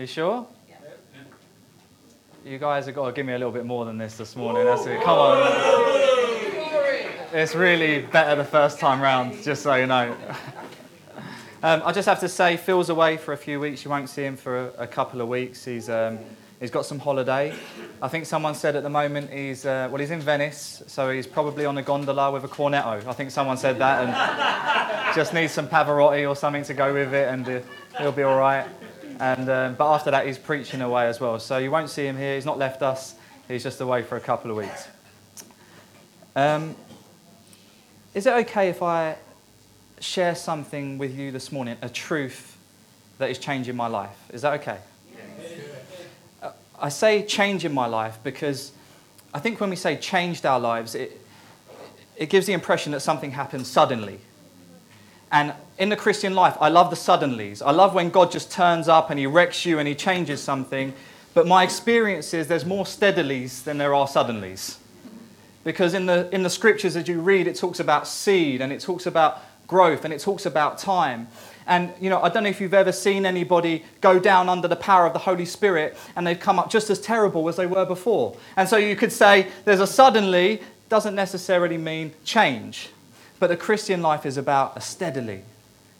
You sure? You guys have got to give me a little bit more than this this morning. That's it. Come on. It's really better the first time round, just so you know. Um, I just have to say, Phil's away for a few weeks. You won't see him for a, a couple of weeks. He's, um, he's got some holiday. I think someone said at the moment he's, uh, well, he's in Venice, so he's probably on a gondola with a cornetto. I think someone said that and just needs some Pavarotti or something to go with it and uh, he'll be all right. And, um, but after that, he's preaching away as well. So you won't see him here. He's not left us. He's just away for a couple of weeks. Um, is it okay if I share something with you this morning, a truth that is changing my life? Is that okay? Uh, I say change in my life because I think when we say changed our lives, it, it gives the impression that something happens suddenly. And in the Christian life, I love the suddenlies. I love when God just turns up and He wrecks you and He changes something. But my experience is there's more steadilies than there are suddenlies. Because in the, in the scriptures, as you read, it talks about seed and it talks about growth and it talks about time. And, you know, I don't know if you've ever seen anybody go down under the power of the Holy Spirit and they've come up just as terrible as they were before. And so you could say there's a suddenly, doesn't necessarily mean change. But the Christian life is about a steadily.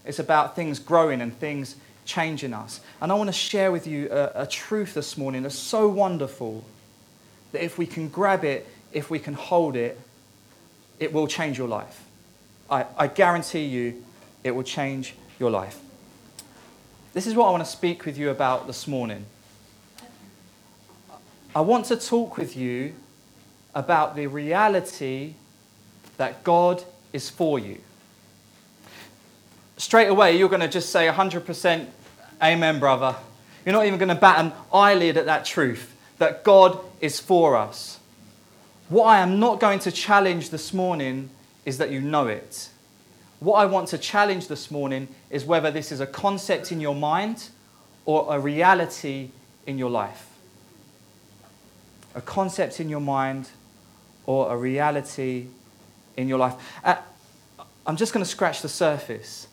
It's about things growing and things changing us. And I want to share with you a, a truth this morning that's so wonderful that if we can grab it, if we can hold it, it will change your life. I, I guarantee you it will change your life. This is what I want to speak with you about this morning. I want to talk with you about the reality that God is for you. Straight away, you're going to just say 100% Amen, brother. You're not even going to bat an eyelid at that truth that God is for us. What I am not going to challenge this morning is that you know it. What I want to challenge this morning is whether this is a concept in your mind or a reality in your life. A concept in your mind or a reality in your life. Uh, I'm just going to scratch the surface.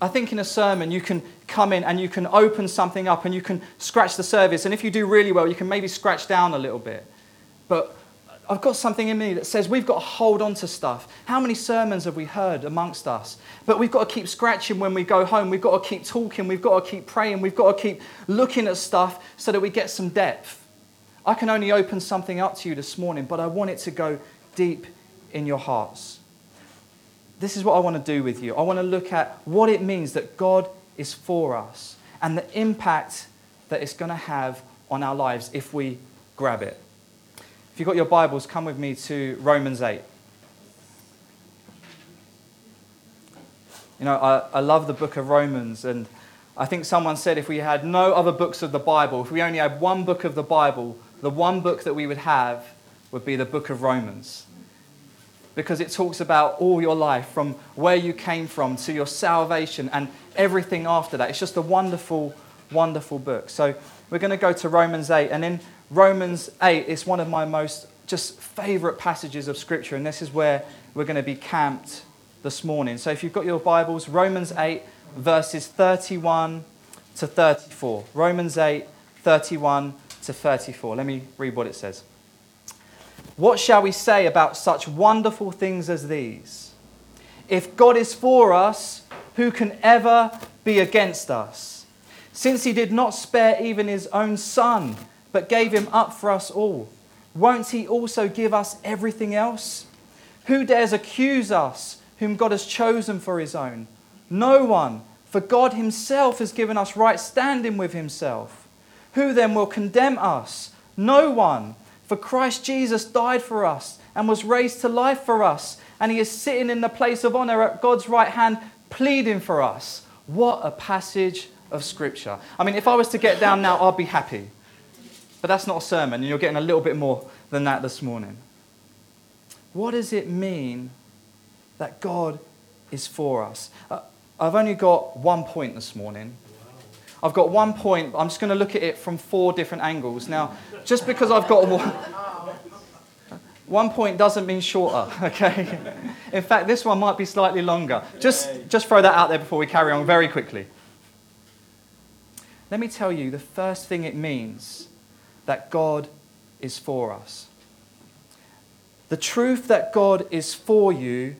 I think in a sermon you can come in and you can open something up and you can scratch the surface. And if you do really well, you can maybe scratch down a little bit. But I've got something in me that says we've got to hold on to stuff. How many sermons have we heard amongst us? But we've got to keep scratching when we go home. We've got to keep talking. We've got to keep praying. We've got to keep looking at stuff so that we get some depth. I can only open something up to you this morning, but I want it to go deep in your hearts. This is what I want to do with you. I want to look at what it means that God is for us and the impact that it's going to have on our lives if we grab it. If you've got your Bibles, come with me to Romans 8. You know, I, I love the book of Romans, and I think someone said if we had no other books of the Bible, if we only had one book of the Bible, the one book that we would have would be the book of Romans because it talks about all your life from where you came from to your salvation and everything after that. It's just a wonderful, wonderful book. So we're going to go to Romans 8. And in Romans 8, it's one of my most just favorite passages of Scripture. And this is where we're going to be camped this morning. So if you've got your Bibles, Romans 8, verses 31 to 34. Romans 8, 31 to 34. Let me read what it says. What shall we say about such wonderful things as these? If God is for us, who can ever be against us? Since he did not spare even his own son, but gave him up for us all, won't he also give us everything else? Who dares accuse us, whom God has chosen for his own? No one, for God himself has given us right standing with himself. Who then will condemn us? No one. For Christ Jesus died for us and was raised to life for us, and he is sitting in the place of honor at God's right hand, pleading for us. What a passage of Scripture. I mean, if I was to get down now, I'd be happy. But that's not a sermon, and you're getting a little bit more than that this morning. What does it mean that God is for us? Uh, I've only got one point this morning, I've got one point. I'm just going to look at it from four different angles. Now, just because I've got one, one point doesn't mean shorter, okay? In fact, this one might be slightly longer. Just, just throw that out there before we carry on very quickly. let me tell you the first thing it means that God is for us. The truth that God is for you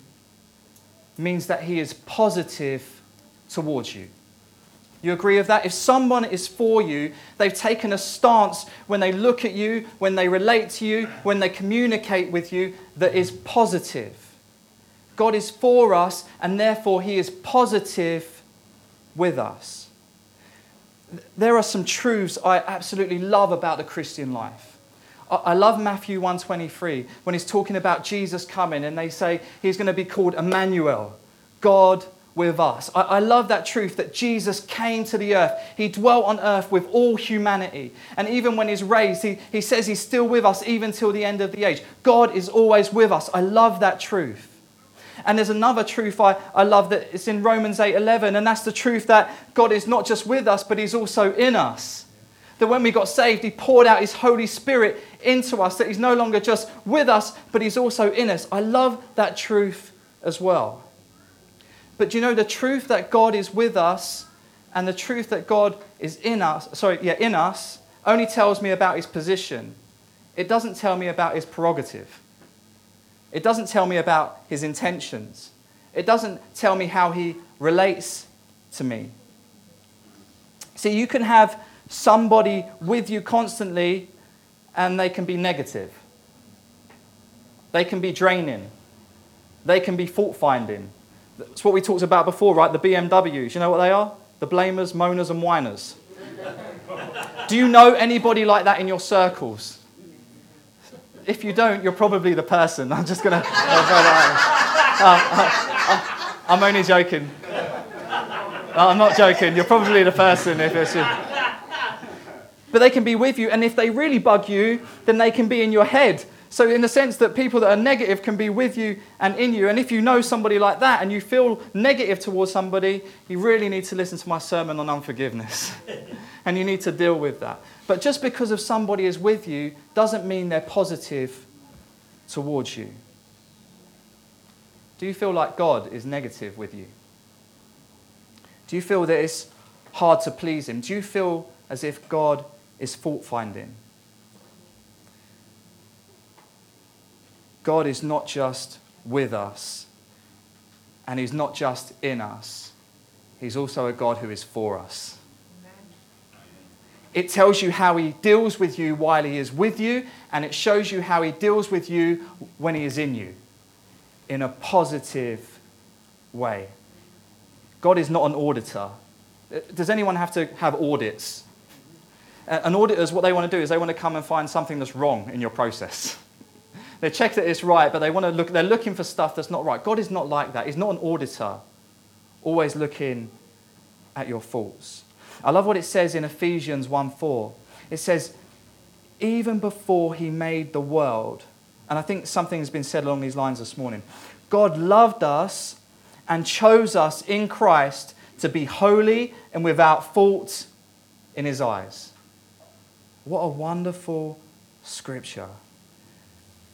means that He is positive towards you. You agree with that? If someone is for you, they've taken a stance when they look at you, when they relate to you, when they communicate with you that is positive. God is for us, and therefore He is positive with us. There are some truths I absolutely love about the Christian life. I love Matthew 123 when he's talking about Jesus coming and they say he's going to be called Emmanuel, God with us. I, I, love that truth that Jesus came to the earth. He dwelt on earth with all humanity. And even when he's raised, he, he says he's still with us even till the end of the age. God is always with us. I love that truth. And there's another truth I, I love that it's in Romans 8:11, and that's the truth that God is not just with us, but He's also in us. That when we got saved, He poured out His Holy Spirit into us, that He's no longer just with us, but He's also in us. I love that truth as well. But you know, the truth that God is with us and the truth that God is in us, sorry, yeah, in us, only tells me about his position. It doesn't tell me about his prerogative. It doesn't tell me about his intentions. It doesn't tell me how he relates to me. See, you can have somebody with you constantly and they can be negative. They can be draining. They can be fault finding. It's what we talked about before, right? The BMWs. You know what they are? The blamers, moaners, and whiners. Do you know anybody like that in your circles? If you don't, you're probably the person. I'm just going to. Uh, uh, uh, I'm only joking. I'm not joking. You're probably the person if it's you. But they can be with you, and if they really bug you, then they can be in your head so, in the sense that people that are negative can be with you and in you, and if you know somebody like that and you feel negative towards somebody, you really need to listen to my sermon on unforgiveness. and you need to deal with that. But just because of somebody is with you doesn't mean they're positive towards you. Do you feel like God is negative with you? Do you feel that it's hard to please Him? Do you feel as if God is fault finding? God is not just with us and He's not just in us, He's also a God who is for us. It tells you how He deals with you while He is with you, and it shows you how He deals with you when He is in you in a positive way. God is not an auditor. Does anyone have to have audits? An auditor is what they want to do is they want to come and find something that's wrong in your process. They check that it's right, but they want to look, they're looking for stuff that's not right. God is not like that. He's not an auditor, always looking at your faults. I love what it says in Ephesians 1 4. It says, even before he made the world, and I think something has been said along these lines this morning, God loved us and chose us in Christ to be holy and without fault in his eyes. What a wonderful scripture.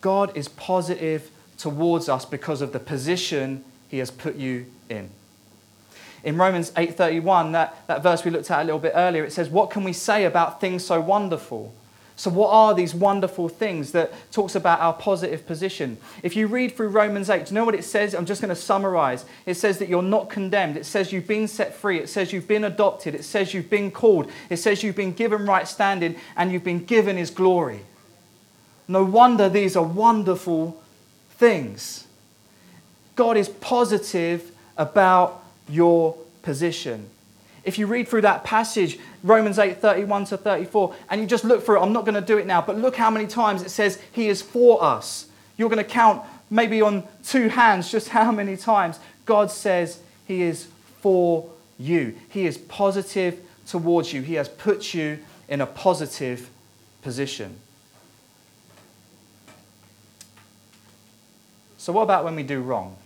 God is positive towards us because of the position he has put you in. In Romans 8:31, that, that verse we looked at a little bit earlier, it says, What can we say about things so wonderful? So, what are these wonderful things that talks about our positive position? If you read through Romans 8, do you know what it says? I'm just going to summarize. It says that you're not condemned. It says you've been set free. It says you've been adopted. It says you've been called. It says you've been given right standing and you've been given his glory. No wonder these are wonderful things. God is positive about your position. If you read through that passage, Romans 8 31 to 34, and you just look through it, I'm not going to do it now, but look how many times it says He is for us. You're going to count maybe on two hands just how many times God says He is for you. He is positive towards you, He has put you in a positive position. So, what about when we do wrong?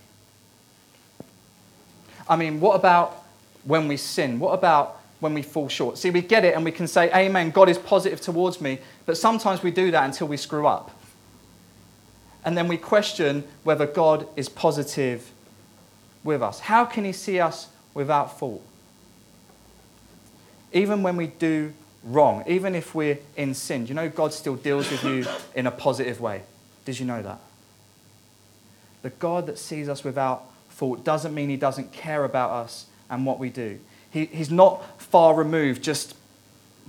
I mean, what about when we sin? What about when we fall short? See, we get it and we can say, Amen, God is positive towards me, but sometimes we do that until we screw up. And then we question whether God is positive with us. How can He see us without fault? even when we do wrong, even if we're in sin, you know God still deals with you in a positive way. Did you know that? The God that sees us without fault doesn't mean he doesn't care about us and what we do. He, he's not far removed, just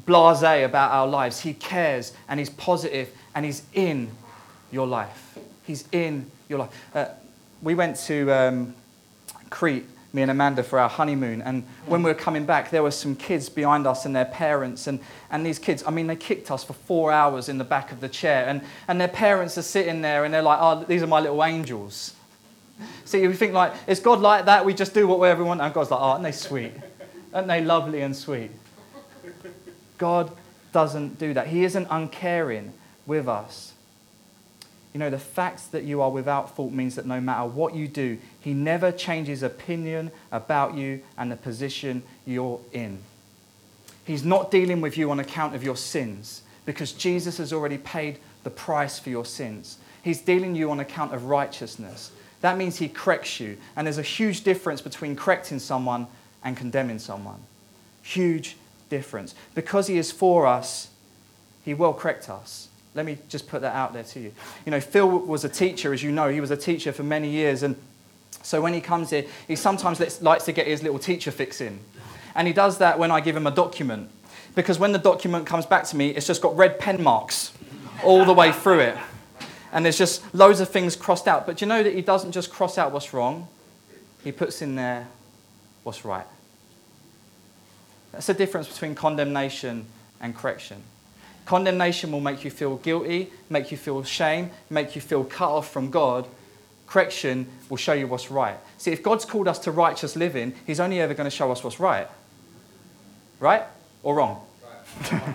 blase about our lives. He cares and he's positive and he's in your life. He's in your life. Uh, we went to um, Crete me and Amanda for our honeymoon. And when we were coming back, there were some kids behind us and their parents. And, and these kids, I mean, they kicked us for four hours in the back of the chair. And, and their parents are sitting there and they're like, oh, these are my little angels. See, we think like, is God like that? We just do whatever we want. And God's like, oh, aren't they sweet? Aren't they lovely and sweet? God doesn't do that. He isn't uncaring with us. You know, the fact that you are without fault means that no matter what you do, He never changes opinion about you and the position you're in. He's not dealing with you on account of your sins because Jesus has already paid the price for your sins. He's dealing you on account of righteousness. That means He corrects you. And there's a huge difference between correcting someone and condemning someone. Huge difference. Because He is for us, He will correct us. Let me just put that out there to you. You know, Phil was a teacher, as you know. He was a teacher for many years. And so when he comes here, he sometimes likes to get his little teacher fix in. And he does that when I give him a document. Because when the document comes back to me, it's just got red pen marks all the way through it. And there's just loads of things crossed out. But you know that he doesn't just cross out what's wrong, he puts in there what's right. That's the difference between condemnation and correction. Condemnation will make you feel guilty, make you feel shame, make you feel cut off from God. Correction will show you what's right. See, if God's called us to righteous living, He's only ever going to show us what's right. Right or wrong? Right.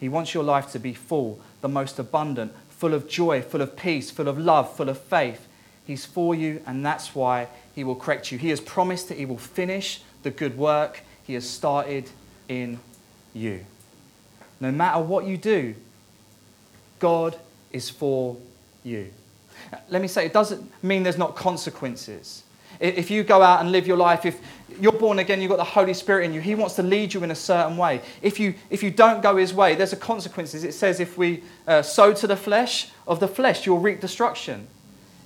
he wants your life to be full, the most abundant, full of joy, full of peace, full of love, full of faith. He's for you, and that's why He will correct you. He has promised that He will finish the good work He has started in you. No matter what you do, God is for you. Let me say, it doesn't mean there's not consequences. If you go out and live your life, if you're born again, you've got the Holy Spirit in you, He wants to lead you in a certain way. If you, if you don't go His way, there's a consequences. It says if we uh, sow to the flesh, of the flesh, you'll reap destruction.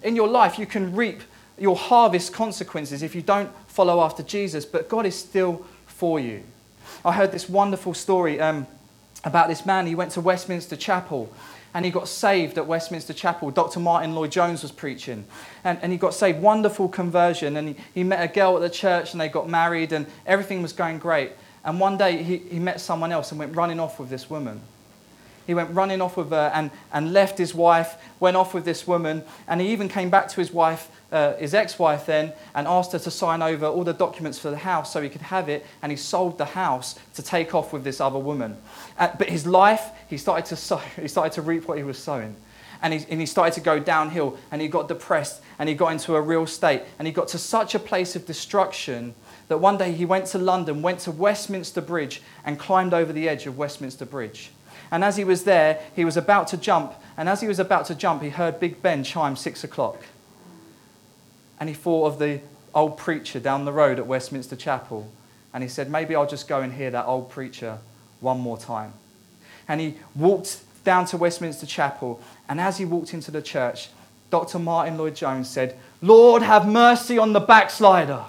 In your life, you can reap your harvest consequences if you don't follow after Jesus, but God is still for you. I heard this wonderful story um, about this man. He went to Westminster Chapel and he got saved at Westminster Chapel. Dr. Martyn Lloyd-Jones was preaching. And, and he got saved, wonderful conversion. And he, he met a girl at the church and they got married and everything was going great. And one day he, he met someone else and went running off with this woman. He went running off with her and, and left his wife, went off with this woman, and he even came back to his wife uh, his ex wife then and asked her to sign over all the documents for the house so he could have it, and he sold the house to take off with this other woman. Uh, but his life, he started to sow, he started to reap what he was sowing. And he, and he started to go downhill, and he got depressed, and he got into a real state, and he got to such a place of destruction that one day he went to London, went to Westminster Bridge, and climbed over the edge of Westminster Bridge. And as he was there, he was about to jump, and as he was about to jump, he heard Big Ben chime six o'clock and he thought of the old preacher down the road at Westminster Chapel. And he said, maybe I'll just go and hear that old preacher one more time. And he walked down to Westminster Chapel. And as he walked into the church, Dr. Martyn Lloyd-Jones said, Lord, have mercy on the backslider.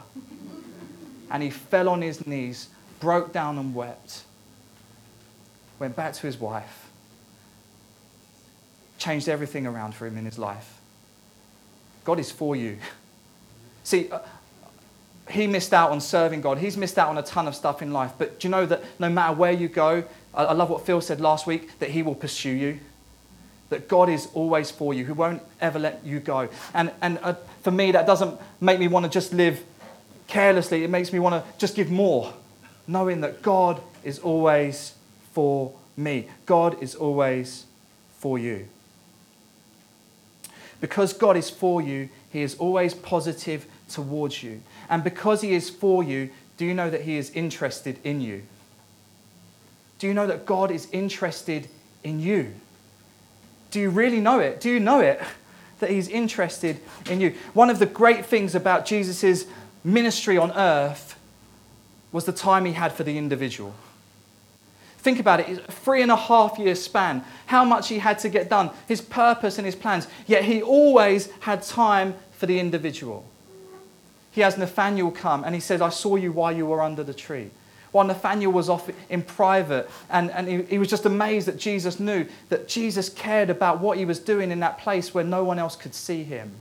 And he fell on his knees, broke down and wept. Went back to his wife. Changed everything around for him in his life. God is for you. See, uh, he missed out on serving God. He's missed out on a ton of stuff in life. But do you know that no matter where you go, I, I love what Phil said last week, that he will pursue you. That God is always for you, who won't ever let you go. And, and uh, for me, that doesn't make me want to just live carelessly. It makes me want to just give more, knowing that God is always for me. God is always for you. Because God is for you, He is always positive towards you. And because He is for you, do you know that He is interested in you? Do you know that God is interested in you? Do you really know it? Do you know it? That He's interested in you. One of the great things about Jesus' ministry on earth was the time he had for the individual. Think about it, it's a three and a half year span, how much he had to get done, his purpose and his plans, yet he always had time for the individual. He has Nathaniel come and he says, I saw you while you were under the tree. While Nathaniel was off in private, and, and he, he was just amazed that Jesus knew that Jesus cared about what he was doing in that place where no one else could see him.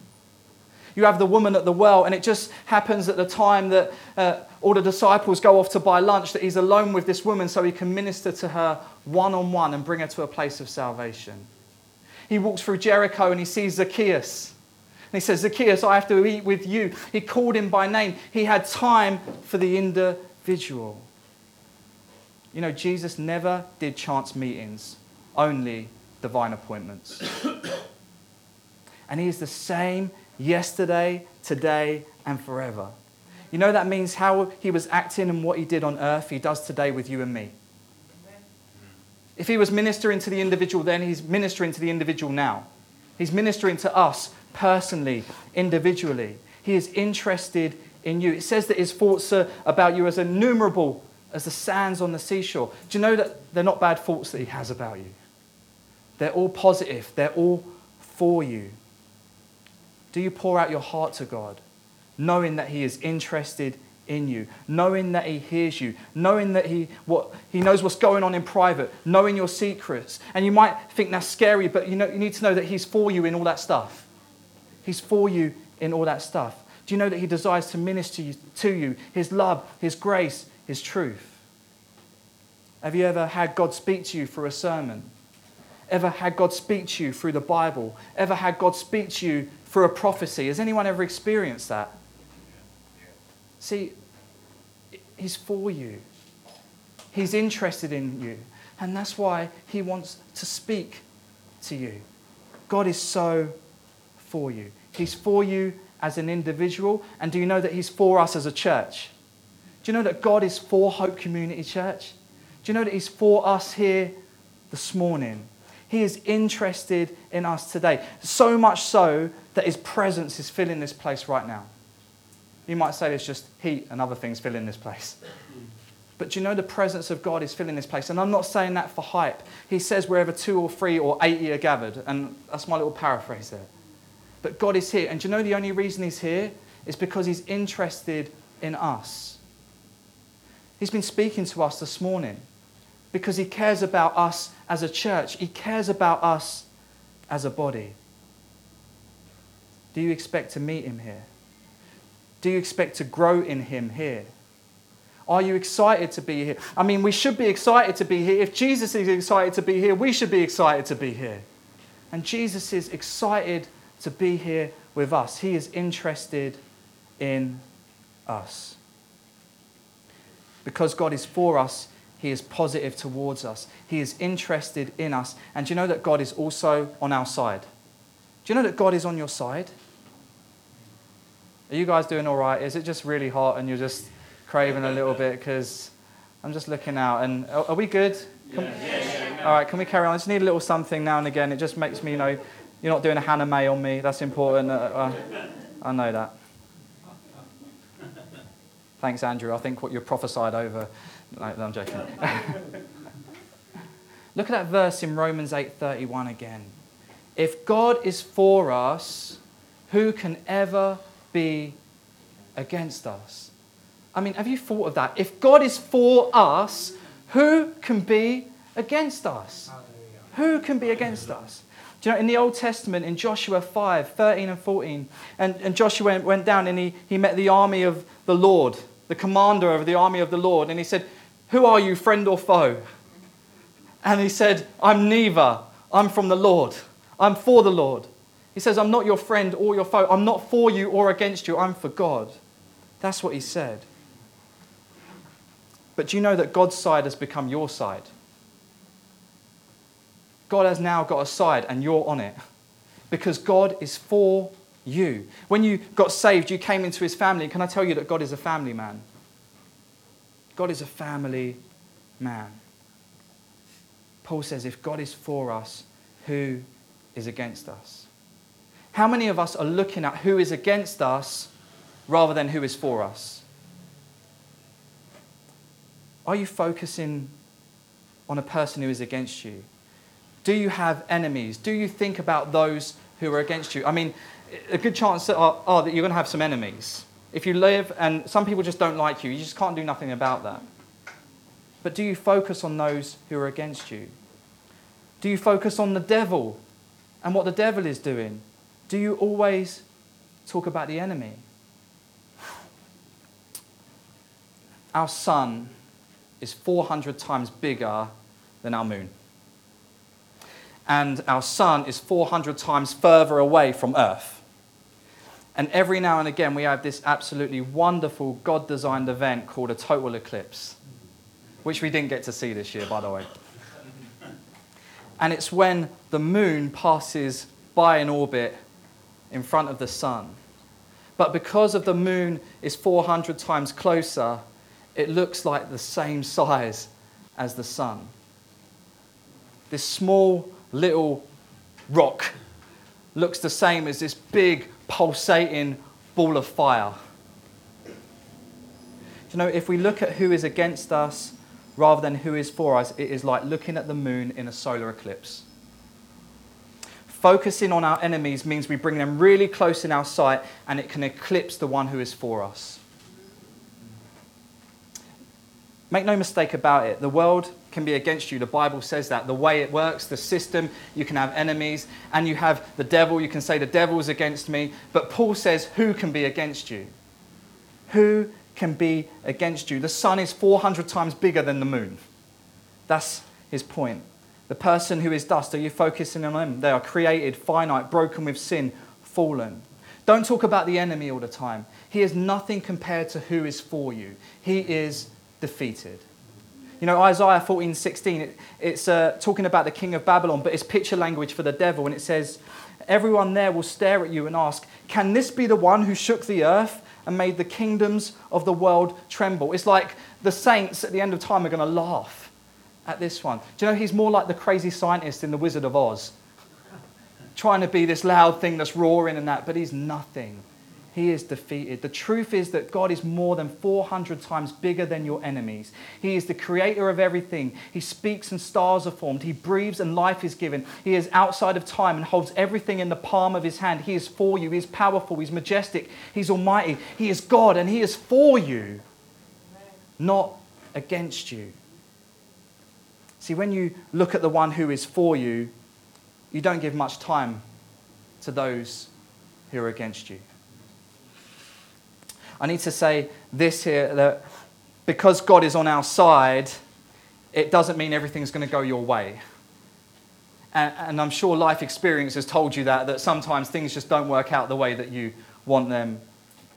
You have the woman at the well, and it just happens at the time that uh, all the disciples go off to buy lunch that he's alone with this woman so he can minister to her one on one and bring her to a place of salvation. He walks through Jericho and he sees Zacchaeus. And he says, Zacchaeus, I have to eat with you. He called him by name. He had time for the individual. You know, Jesus never did chance meetings, only divine appointments. and he is the same yesterday, today, and forever. You know that means how he was acting and what he did on earth, he does today with you and me. If he was ministering to the individual then, he's ministering to the individual now. He's ministering to us personally, individually. He is interested in you. It says that his thoughts are about you as innumerable as the sands on the seashore. Do you know that they're not bad thoughts that he has about you? They're all positive, they're all for you. Do you pour out your heart to God, knowing that He is interested in you, knowing that He hears you, knowing that He, what, he knows what's going on in private, knowing your secrets? And you might think that's scary, but you, know, you need to know that He's for you in all that stuff. He's for you in all that stuff. Do you know that He desires to minister to you His love, His grace, His truth? Have you ever had God speak to you through a sermon? Ever had God speak to you through the Bible? Ever had God speak to you for a prophecy. Has anyone ever experienced that? See, He's for you, He's interested in you. And that's why He wants to speak to you. God is so for you. He's for you as an individual. And do you know that He's for us as a church? Do you know that God is for Hope Community Church? Do you know that He's for us here this morning? He is interested in us today. So much so that His presence is filling this place right now. You might say there's just heat and other things filling this place. But you know the presence of God is filling this place? And I'm not saying that for hype. He says wherever two or three or eighty are gathered. And that's my little paraphrase there. But God is here. And you know the only reason He's here is because He's interested in us. He's been speaking to us this morning because He cares about us as a church, He cares about us as a body. Do you expect to meet Him here? Do you expect to grow in Him here? Are you excited to be here? I mean, we should be excited to be here. If Jesus is excited to be here, we should be excited to be here. And Jesus is excited to be here with us. He is interested in us. Because God is for us, he is positive towards us. He is interested in us. And do you know that God is also on our side? Do you know that God is on your side? Are you guys doing all right? Is it just really hot and you're just craving a little bit? Because I'm just looking out. And are we good? Can, yeah. All right, can we carry on? I just need a little something now and again. It just makes me, you know, you're not doing a Hannah May on me. That's important. Uh, uh, I know that. Thanks, Andrew. I think what you prophesied over no, I'm joking. Look at that verse in Romans 8:31 again. If God is for us, who can ever be against us? I mean, have you thought of that? If God is for us, who can be against us? Who can be against us? Do you know, in the Old Testament, in Joshua 5, 13 and 14, and, and Joshua went down and he, he met the army of the Lord, the commander of the army of the Lord, and he said, who are you, friend or foe? And he said, I'm neither. I'm from the Lord. I'm for the Lord. He says, I'm not your friend or your foe. I'm not for you or against you. I'm for God. That's what he said. But do you know that God's side has become your side? God has now got a side and you're on it because God is for you. When you got saved, you came into his family. Can I tell you that God is a family man? God is a family man. Paul says, if God is for us, who is against us? How many of us are looking at who is against us rather than who is for us? Are you focusing on a person who is against you? Do you have enemies? Do you think about those who are against you? I mean, a good chance are, are that you're going to have some enemies. If you live and some people just don't like you, you just can't do nothing about that. But do you focus on those who are against you? Do you focus on the devil and what the devil is doing? Do you always talk about the enemy? Our sun is 400 times bigger than our moon. And our sun is 400 times further away from Earth. And every now and again, we have this absolutely wonderful God designed event called a total eclipse, which we didn't get to see this year, by the way. And it's when the moon passes by an orbit in front of the sun. But because of the moon is 400 times closer, it looks like the same size as the sun. This small little rock looks the same as this big pulsating ball of fire. You know, if we look at who is against us rather than who is for us, it is like looking at the moon in a solar eclipse. Focusing on our enemies means we bring them really close in our sight and it can eclipse the one who is for us. Make no mistake about it, the world can be against you. The Bible says that. The way it works, the system, you can have enemies, and you have the devil. You can say, The devil is against me. But Paul says, Who can be against you? Who can be against you? The sun is 400 times bigger than the moon. That's his point. The person who is dust, are you focusing on them? They are created, finite, broken with sin, fallen. Don't talk about the enemy all the time. He is nothing compared to who is for you. He is defeated. You know, Isaiah 14, 16, it, it's uh, talking about the king of Babylon, but it's picture language for the devil. And it says, Everyone there will stare at you and ask, Can this be the one who shook the earth and made the kingdoms of the world tremble? It's like the saints at the end of time are going to laugh at this one. Do you know, he's more like the crazy scientist in The Wizard of Oz, trying to be this loud thing that's roaring and that, but he's nothing he is defeated. The truth is that God is more than 400 times bigger than your enemies. He is the creator of everything. He speaks and stars are formed. He breathes and life is given. He is outside of time and holds everything in the palm of his hand. He is for you. He is powerful. He's majestic. He's almighty. He is God and he is for you, not against you. See, when you look at the one who is for you, you don't give much time to those who are against you. I need to say this here that because God is on our side, it doesn't mean everything's going to go your way. And, and, I'm sure life experience has told you that, that sometimes things just don't work out the way that you want them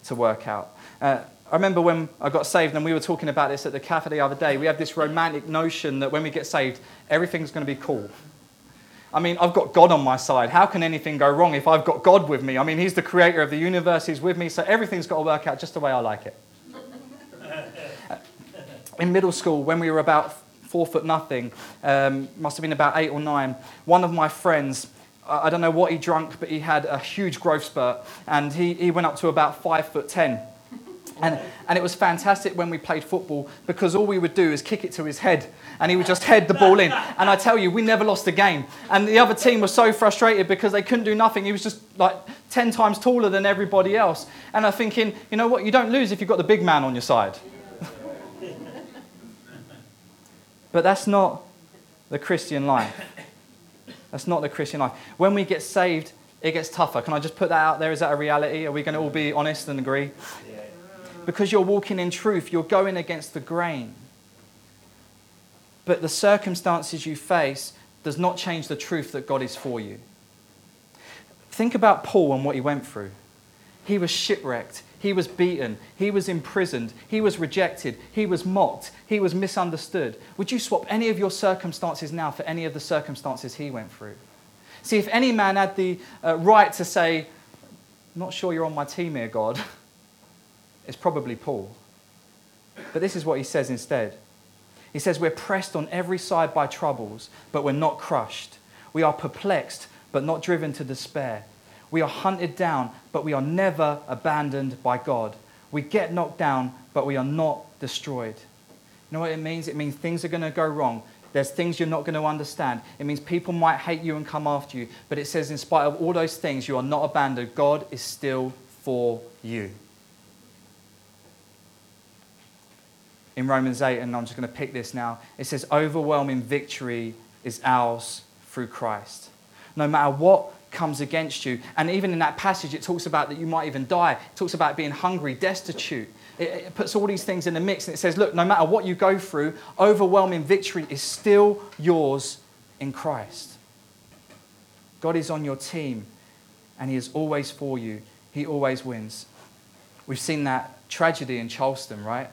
to work out. Uh, I remember when I got saved, and we were talking about this at the cafe the other day. We have this romantic notion that when we get saved, everything's going to be cool. I mean, I've got God on my side. How can anything go wrong if I've got God with me? I mean, He's the creator of the universe, He's with me, so everything's got to work out just the way I like it. In middle school, when we were about four foot nothing, um, must have been about eight or nine, one of my friends, I don't know what he drank, but he had a huge growth spurt, and he, he went up to about five foot ten. And, and it was fantastic when we played football because all we would do is kick it to his head and he would just head the ball in. And I tell you, we never lost a game. And the other team was so frustrated because they couldn't do nothing. He was just like 10 times taller than everybody else. And I'm thinking, you know what? You don't lose if you've got the big man on your side. but that's not the Christian life. That's not the Christian life. When we get saved, it gets tougher. Can I just put that out there? Is that a reality? Are we going to all be honest and agree? Because you're walking in truth, you're going against the grain. But the circumstances you face does not change the truth that God is for you. Think about Paul and what he went through. He was shipwrecked. He was beaten. He was imprisoned. He was rejected. He was mocked. He was misunderstood. Would you swap any of your circumstances now for any of the circumstances he went through? See, if any man had the uh, right to say, Not sure you're on my team here, God. It's probably Paul. But this is what he says instead. He says, We're pressed on every side by troubles, but we're not crushed. We are perplexed, but not driven to despair. We are hunted down, but we are never abandoned by God. We get knocked down, but we are not destroyed. You know what it means? It means things are going to go wrong. There's things you're not going to understand. It means people might hate you and come after you. But it says, in spite of all those things, you are not abandoned. God is still for you. In Romans 8, and I'm just going to pick this now, it says, overwhelming victory is ours through Christ. No matter what comes against you. And even in that passage, it talks about that you might even die. It talks about being hungry, destitute. It, it, puts all these things in the mix and it says, look, no matter what you go through, overwhelming victory is still yours in Christ. God is on your team and He is always for you. He always wins. We've seen that tragedy in Charleston, right?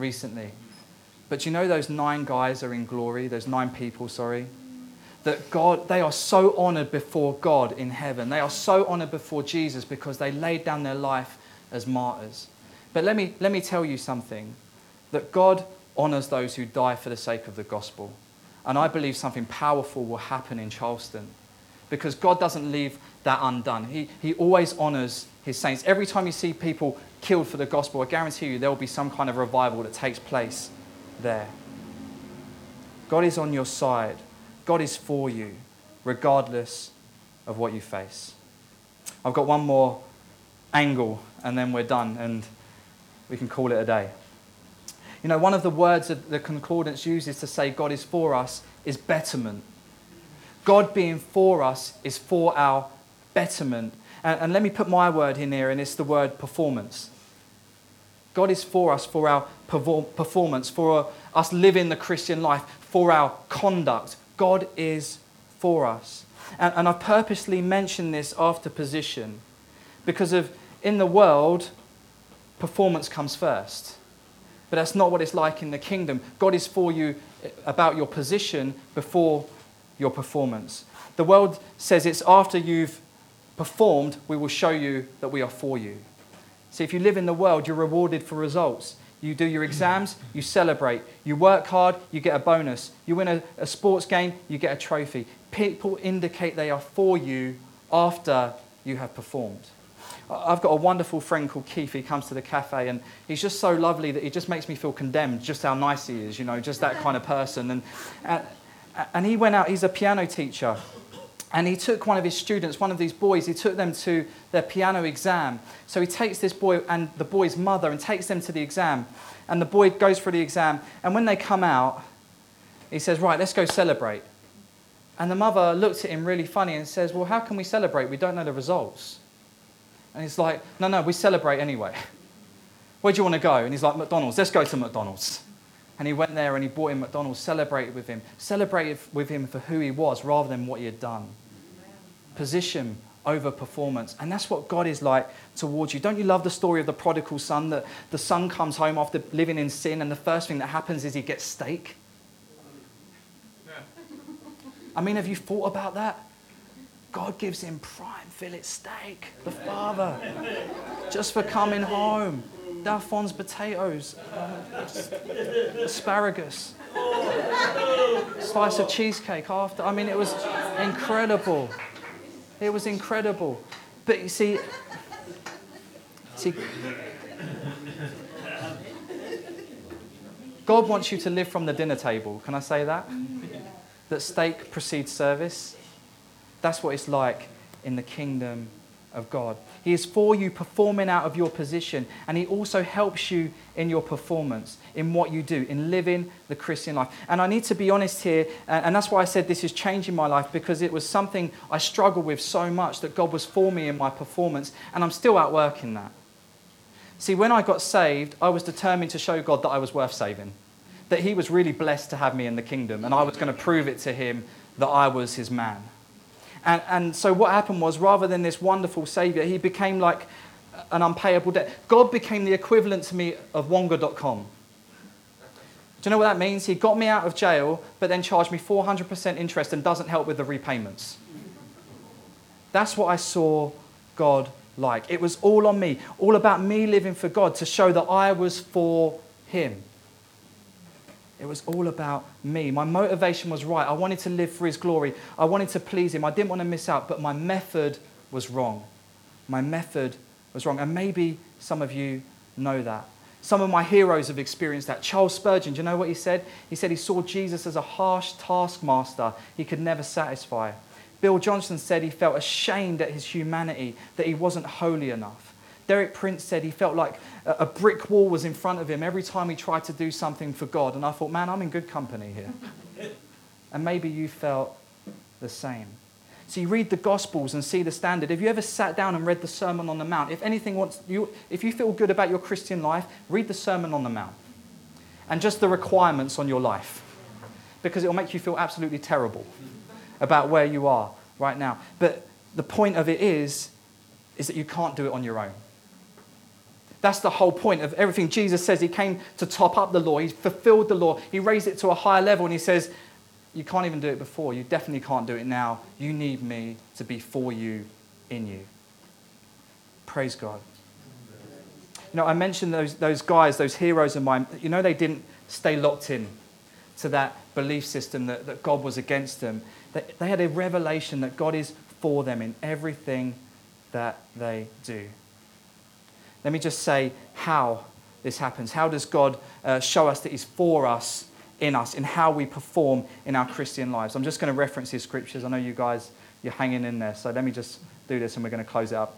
Recently. But you know those nine guys are in glory, those nine people, sorry? That God, they are so honored before God in heaven. They are so honored before Jesus because they laid down their life as martyrs. But let me, let me tell you something that God honors those who die for the sake of the gospel. And I believe something powerful will happen in Charleston because God doesn't leave that undone. He, he always honors his saints. Every time you see people killed for the gospel, I guarantee you there will be some kind of revival that takes place there. God is on your side, God is for you, regardless of what you face. I've got one more angle and then we're done. And we can call it a day. You know, one of the words that the concordance uses to say God is for us is betterment. God being for us is for our betterment. And, and, let me put my word in here, and it's the word performance. God is for us for our performance, for us living the Christian life, for our conduct. God is for us. And, and I purposely mention this after position because of in the world, performance comes first. But that's not what it's like in the kingdom. God is for you eh, about your position before your performance. The world says it's after you've performed, we will show you that we are for you. See, if you live in the world, you're rewarded for results. You do your exams, you celebrate. You work hard, you get a bonus. You win a, a sports game, you get a trophy. People indicate they are for you after you have performed. I've got a wonderful friend called Keith. He comes to the cafe and he's just so lovely that he just makes me feel condemned, just how nice he is, you know, just that kind of person. And, and, and he went out, he's a piano teacher. And he took one of his students, one of these boys, he took them to their piano exam. So he takes this boy and the boy's mother and takes them to the exam. And the boy goes for the exam. And when they come out, he says, Right, let's go celebrate. And the mother looks at him really funny and says, Well, how can we celebrate? We don't know the results. And he's like, no, no, we celebrate anyway. Where do you want to go? And he's like, McDonald's. Let's go to McDonald's. And he went there and he bought him McDonald's, celebrated with him, celebrated with him for who he was rather than what he had done. Position over performance. And that's what God is like towards you. Don't you love the story of the prodigal son that the son comes home after living in sin and the first thing that happens is he gets steak? I mean, have you thought about that? God gives him prime fillet steak, the father, just for coming home. Dafon's potatoes, uh, asparagus, slice of cheesecake after. I mean, it was incredible. It was incredible. But you see, see, God wants you to live from the dinner table. Can I say that? That steak precedes service. That's what it's like in the kingdom of God. He is for you performing out of your position, and He also helps you in your performance, in what you do, in living the Christian life. And I need to be honest here, and that's why I said this is changing my life because it was something I struggled with so much that God was for me in my performance, and I'm still out working that. See, when I got saved, I was determined to show God that I was worth saving, that He was really blessed to have me in the kingdom, and I was going to prove it to Him that I was His man. And, and so what happened was, rather than this wonderful Savior, he became like an unpayable debt. God became the equivalent to me of Wonga.com. Do you know what that means? He got me out of jail, but then charged me 400% interest and doesn't help with the repayments. That's what I saw God like. It was all on me, all about me living for God to show that I was for Him. It was all about me. My motivation was right. I wanted to live for His glory. I wanted to please Him. I didn't want to miss out, but my method was wrong. My method was wrong. And maybe some of you know that. Some of my heroes have experienced that. Charles Spurgeon, do you know what he said? He said he saw Jesus as a harsh taskmaster he could never satisfy. Bill Johnson said he felt ashamed at his humanity, that he wasn't holy enough. Derek Prince said he felt like a brick wall was in front of him every time he tried to do something for God. And I thought, man, I'm in good company here. and maybe you felt the same. So you read the Gospels and see the standard. Have you ever sat down and read the Sermon on the Mount? If anything wants you, if you feel good about your Christian life, read the Sermon on the Mount and just the requirements on your life, because it will make you feel absolutely terrible about where you are right now. But the point of it is, is that you can't do it on your own. That's the whole point of everything Jesus says. He came to top up the law. He fulfilled the law. He raised it to a higher level. And he says, You can't even do it before. You definitely can't do it now. You need me to be for you, in you. Praise God. You know, I mentioned those, those guys, those heroes of mine. You know, they didn't stay locked in to that belief system that, that God was against them. They, they had a revelation that God is for them in everything that they do. Let me just say how this happens. How does God uh, show us that He's for us, in us, in how we perform in our Christian lives? I'm just going to reference these scriptures. I know you guys, you're hanging in there. So let me just do this and we're going to close it up.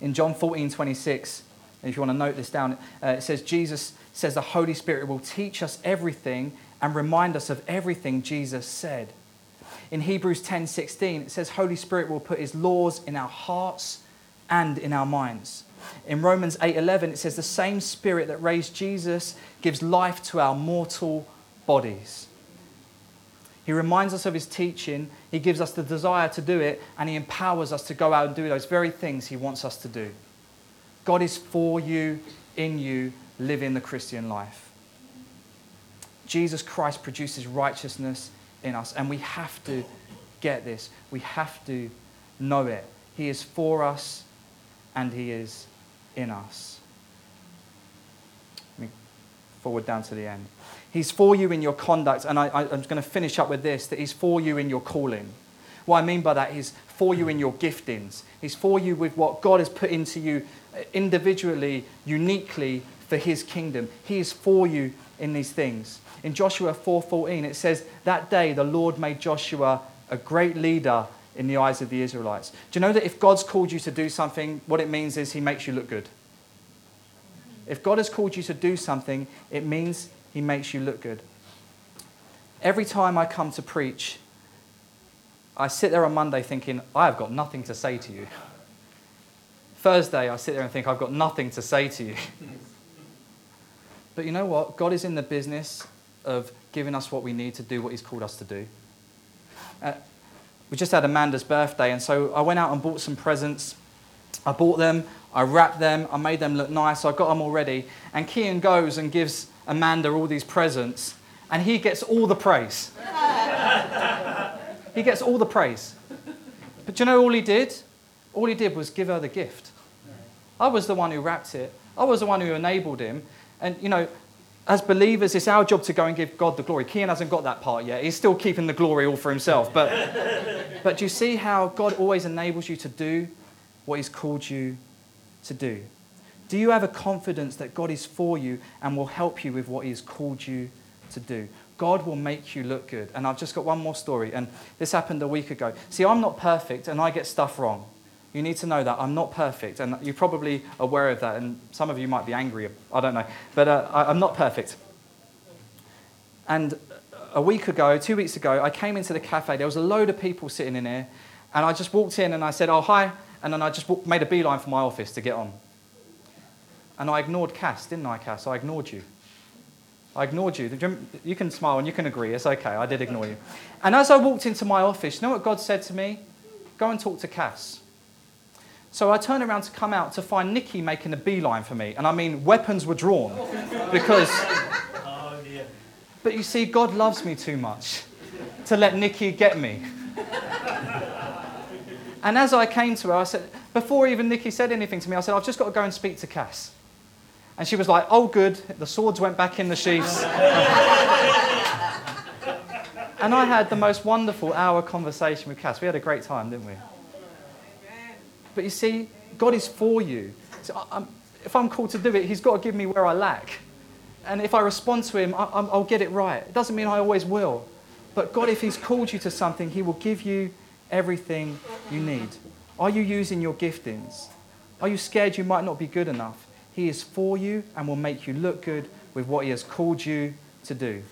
In John 14, 26, if you want to note this down, uh, it says, Jesus says the Holy Spirit will teach us everything and remind us of everything Jesus said. In Hebrews 10, 16, it says, Holy Spirit will put His laws in our hearts and in our minds. In Romans 8:11 it says the same spirit that raised Jesus gives life to our mortal bodies. He reminds us of his teaching, he gives us the desire to do it, and he empowers us to go out and do those very things he wants us to do. God is for you, in you, living the Christian life. Jesus Christ produces righteousness in us, and we have to get this. We have to know it. He is for us, and He is in us. Let me forward down to the end. He's for you in your conduct, and I, am going to finish up with this that He's for you in your calling. What I mean by that is for you in your giftings. He's for you with what God has put into you uh, individually, uniquely for His kingdom. He is for you in these things. In Joshua 4:14 it says that day the Lord made Joshua a great leader in the eyes of the Israelites. Do you know that if God's called you to do something, what it means is He makes you look good? If God has called you to do something, it means He makes you look good. Every time I come to preach, I sit there on Monday thinking, I have got nothing to say to you. Thursday, I sit there and think, I've got nothing to say to you. but you know what? God is in the business of giving us what we need to do what He's called us to do. Uh, we just had Amanda's birthday, and so I went out and bought some presents. I bought them, I wrapped them, I made them look nice, I got them all ready. And Kian goes and gives Amanda all these presents, and he gets all the praise. he gets all the praise. But you know all he did? All he did was give her the gift. I was the one who wrapped it. I was the one who enabled him. And, you know, as believers, it's our job to go and give God the glory. Kian hasn't got that part yet. He's still keeping the glory all for himself. But, but do you see how God always enables you to do what He's called you to do? Do you have a confidence that God is for you and will help you with what He has called you to do? God will make you look good. And I've just got one more story. And this happened a week ago. See, I'm not perfect and I get stuff wrong. You need to know that I'm not perfect, and you're probably aware of that, and some of you might be angry, I don't know, but uh, I'm not perfect. And a week ago, two weeks ago, I came into the cafe. There was a load of people sitting in here, and I just walked in and I said, Oh, hi. And then I just walked, made a beeline for my office to get on. And I ignored Cass, didn't I, Cass? I ignored you. I ignored you. You can smile and you can agree. It's okay. I did ignore you. And as I walked into my office, you know what God said to me? Go and talk to Cass. So I turn around to come out to find Nikki making a beeline for me. And I mean, weapons were drawn because. Oh, but you see, God loves me too much to let Nikki get me. and as I came to her, I said, before even Nikki said anything to me, I said, I've just got to go and speak to Cass. And she was like, oh, good. The swords went back in the sheaths. and I had the most wonderful hour conversation with Cass. We had a great time, didn't we? But you see, God is for you. So if I'm called to do it, He's got to give me where I lack. And if I respond to Him, I, I'll get it right. It doesn't mean I always will. But God, if He's called you to something, He will give you everything you need. Are you using your giftings? Are you scared you might not be good enough? He is for you and will make you look good with what He has called you to do.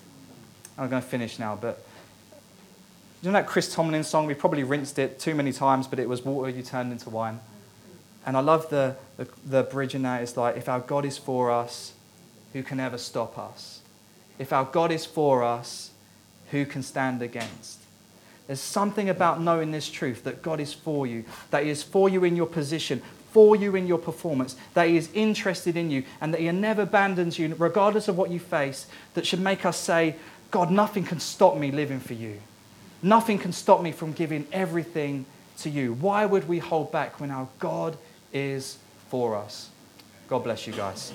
I'm going to finish now, but you know that Chris Tomlin song? We probably rinsed it too many times, but it was water you turned into wine. And I love the, the, the bridge in that. It's like, if our God is for us, who can ever stop us? If our God is for us, who can stand against? There's something about knowing this truth that God is for you, that He is for you in your position, for you in your performance, that He is interested in you, and that He never abandons you, regardless of what you face, that should make us say, God, nothing can stop me living for you. Nothing can stop me from giving everything to you. Why would we hold back when our God is for us? God bless you guys.